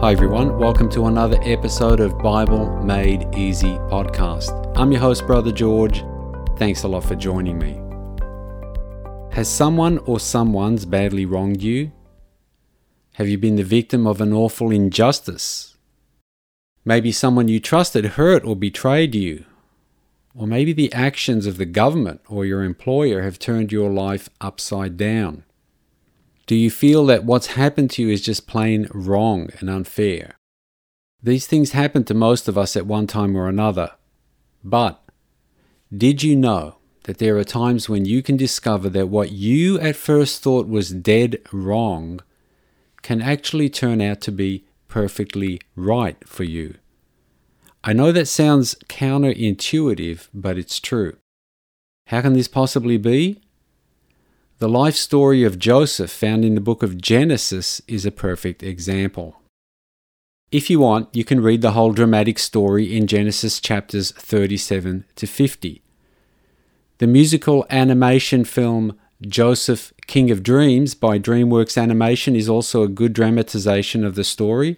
Hi, everyone. Welcome to another episode of Bible Made Easy podcast. I'm your host, Brother George. Thanks a lot for joining me. Has someone or someone's badly wronged you? Have you been the victim of an awful injustice? Maybe someone you trusted hurt or betrayed you. Or maybe the actions of the government or your employer have turned your life upside down. Do you feel that what's happened to you is just plain wrong and unfair? These things happen to most of us at one time or another. But did you know that there are times when you can discover that what you at first thought was dead wrong can actually turn out to be perfectly right for you? I know that sounds counterintuitive, but it's true. How can this possibly be? The life story of Joseph, found in the book of Genesis, is a perfect example. If you want, you can read the whole dramatic story in Genesis chapters 37 to 50. The musical animation film Joseph, King of Dreams by DreamWorks Animation is also a good dramatization of the story,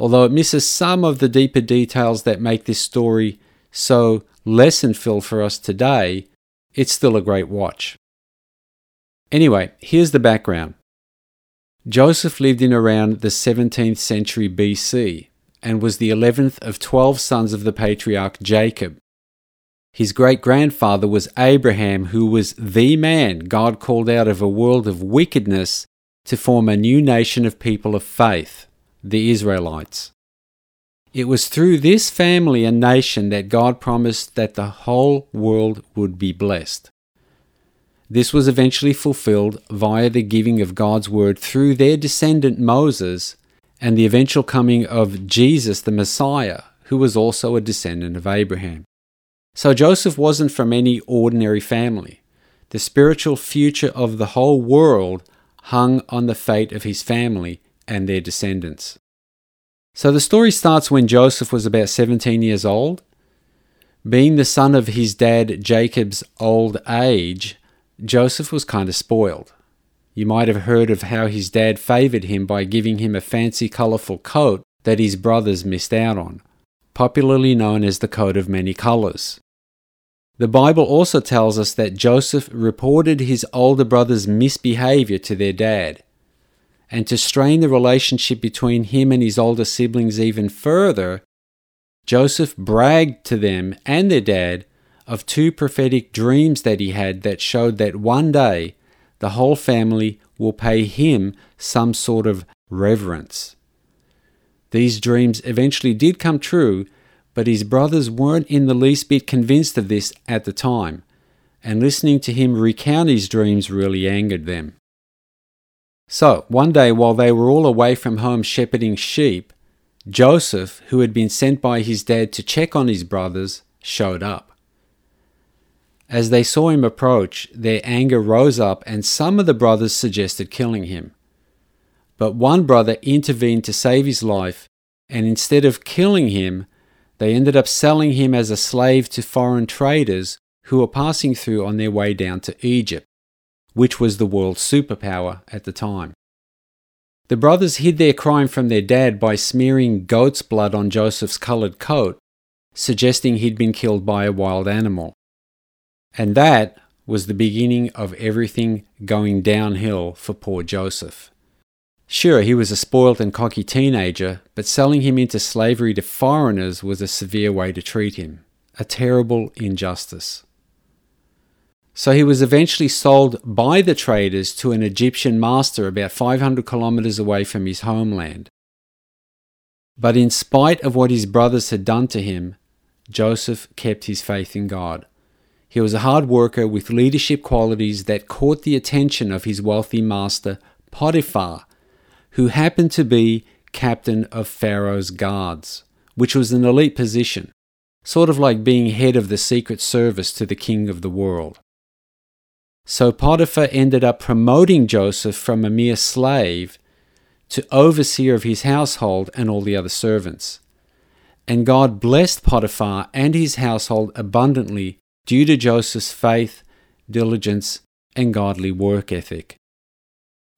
although it misses some of the deeper details that make this story so lesson filled for us today, it's still a great watch. Anyway, here's the background Joseph lived in around the 17th century BC and was the 11th of 12 sons of the patriarch Jacob. His great grandfather was Abraham, who was the man God called out of a world of wickedness to form a new nation of people of faith, the Israelites. It was through this family and nation that God promised that the whole world would be blessed. This was eventually fulfilled via the giving of God's word through their descendant Moses and the eventual coming of Jesus the Messiah, who was also a descendant of Abraham. So Joseph wasn't from any ordinary family. The spiritual future of the whole world hung on the fate of his family and their descendants. So the story starts when Joseph was about 17 years old. Being the son of his dad Jacob's old age, Joseph was kind of spoiled. You might have heard of how his dad favored him by giving him a fancy, colorful coat that his brothers missed out on, popularly known as the coat of many colors. The Bible also tells us that Joseph reported his older brother's misbehavior to their dad. And to strain the relationship between him and his older siblings even further, Joseph bragged to them and their dad of two prophetic dreams that he had that showed that one day the whole family will pay him some sort of reverence. These dreams eventually did come true, but his brothers weren't in the least bit convinced of this at the time, and listening to him recount his dreams really angered them. So, one day while they were all away from home shepherding sheep, Joseph, who had been sent by his dad to check on his brothers, showed up. As they saw him approach, their anger rose up, and some of the brothers suggested killing him. But one brother intervened to save his life, and instead of killing him, they ended up selling him as a slave to foreign traders who were passing through on their way down to Egypt, which was the world's superpower at the time. The brothers hid their crime from their dad by smearing goat's blood on Joseph's colored coat, suggesting he'd been killed by a wild animal. And that was the beginning of everything going downhill for poor Joseph. Sure, he was a spoilt and cocky teenager, but selling him into slavery to foreigners was a severe way to treat him, a terrible injustice. So he was eventually sold by the traders to an Egyptian master about 500 kilometers away from his homeland. But in spite of what his brothers had done to him, Joseph kept his faith in God. He was a hard worker with leadership qualities that caught the attention of his wealthy master, Potiphar, who happened to be captain of Pharaoh's guards, which was an elite position, sort of like being head of the secret service to the king of the world. So Potiphar ended up promoting Joseph from a mere slave to overseer of his household and all the other servants. And God blessed Potiphar and his household abundantly due to Joseph's faith, diligence, and godly work ethic.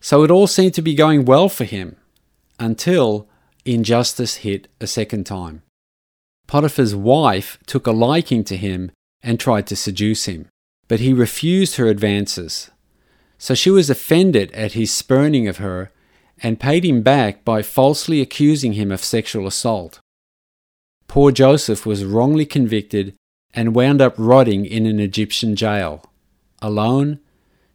So it all seemed to be going well for him until injustice hit a second time. Potiphar's wife took a liking to him and tried to seduce him, but he refused her advances. So she was offended at his spurning of her and paid him back by falsely accusing him of sexual assault. Poor Joseph was wrongly convicted and wound up rotting in an Egyptian jail, alone,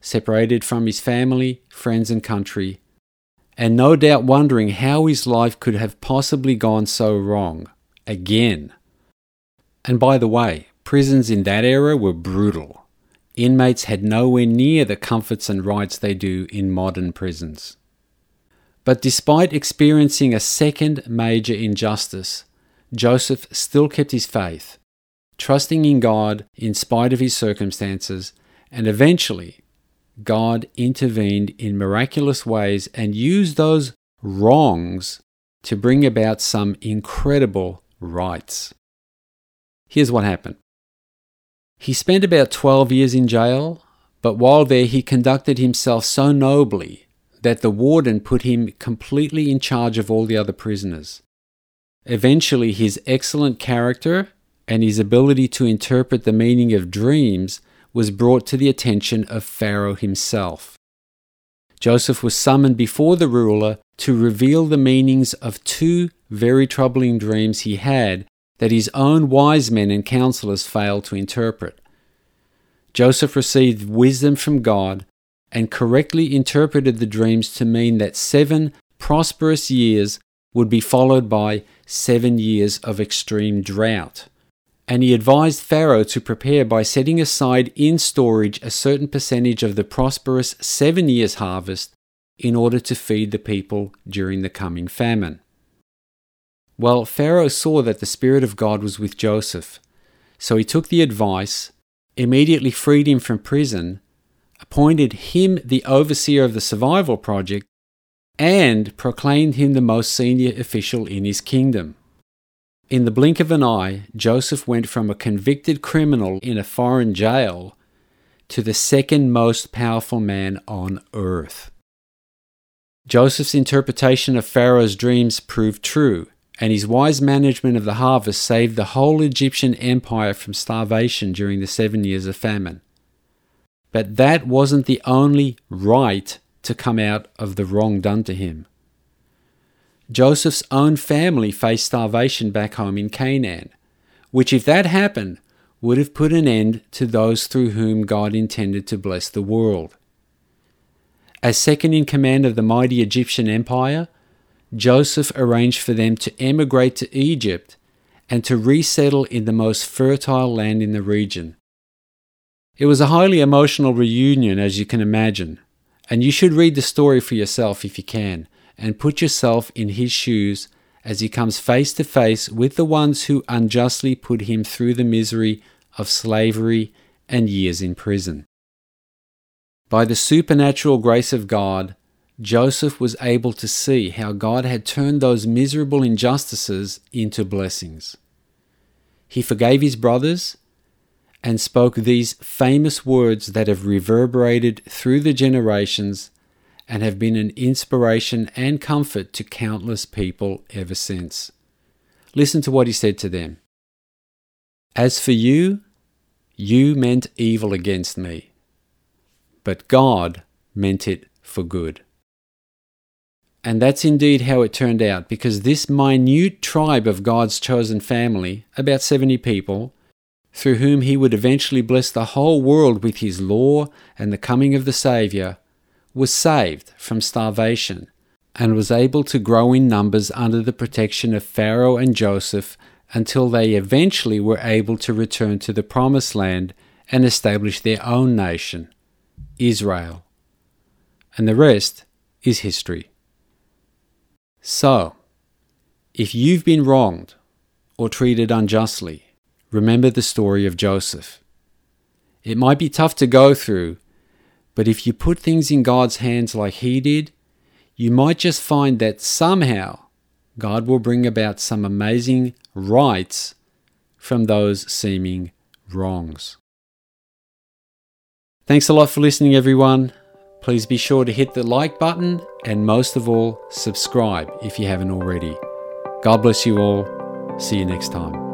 separated from his family, friends, and country, and no doubt wondering how his life could have possibly gone so wrong again. And by the way, prisons in that era were brutal. Inmates had nowhere near the comforts and rights they do in modern prisons. But despite experiencing a second major injustice, Joseph still kept his faith, trusting in God in spite of his circumstances, and eventually, God intervened in miraculous ways and used those wrongs to bring about some incredible rights. Here's what happened he spent about 12 years in jail, but while there, he conducted himself so nobly that the warden put him completely in charge of all the other prisoners. Eventually, his excellent character and his ability to interpret the meaning of dreams was brought to the attention of Pharaoh himself. Joseph was summoned before the ruler to reveal the meanings of two very troubling dreams he had that his own wise men and counselors failed to interpret. Joseph received wisdom from God and correctly interpreted the dreams to mean that seven prosperous years would be followed by seven years of extreme drought. And he advised Pharaoh to prepare by setting aside in storage a certain percentage of the prosperous seven years' harvest in order to feed the people during the coming famine. Well, Pharaoh saw that the Spirit of God was with Joseph, so he took the advice, immediately freed him from prison, appointed him the overseer of the survival project, and proclaimed him the most senior official in his kingdom. In the blink of an eye, Joseph went from a convicted criminal in a foreign jail to the second most powerful man on earth. Joseph's interpretation of Pharaoh's dreams proved true, and his wise management of the harvest saved the whole Egyptian empire from starvation during the seven years of famine. But that wasn't the only right to come out of the wrong done to him. Joseph's own family faced starvation back home in Canaan, which, if that happened, would have put an end to those through whom God intended to bless the world. As second in command of the mighty Egyptian empire, Joseph arranged for them to emigrate to Egypt and to resettle in the most fertile land in the region. It was a highly emotional reunion, as you can imagine, and you should read the story for yourself if you can and put yourself in his shoes as he comes face to face with the ones who unjustly put him through the misery of slavery and years in prison. By the supernatural grace of God, Joseph was able to see how God had turned those miserable injustices into blessings. He forgave his brothers and spoke these famous words that have reverberated through the generations and have been an inspiration and comfort to countless people ever since. Listen to what he said to them As for you, you meant evil against me, but God meant it for good. And that's indeed how it turned out, because this minute tribe of God's chosen family, about 70 people, through whom he would eventually bless the whole world with his law and the coming of the Saviour, was saved from starvation and was able to grow in numbers under the protection of Pharaoh and Joseph until they eventually were able to return to the Promised Land and establish their own nation, Israel. And the rest is history. So, if you've been wronged or treated unjustly, remember the story of Joseph. It might be tough to go through, but if you put things in God's hands like he did, you might just find that somehow God will bring about some amazing rights from those seeming wrongs. Thanks a lot for listening, everyone. Please be sure to hit the like button and most of all, subscribe if you haven't already. God bless you all. See you next time.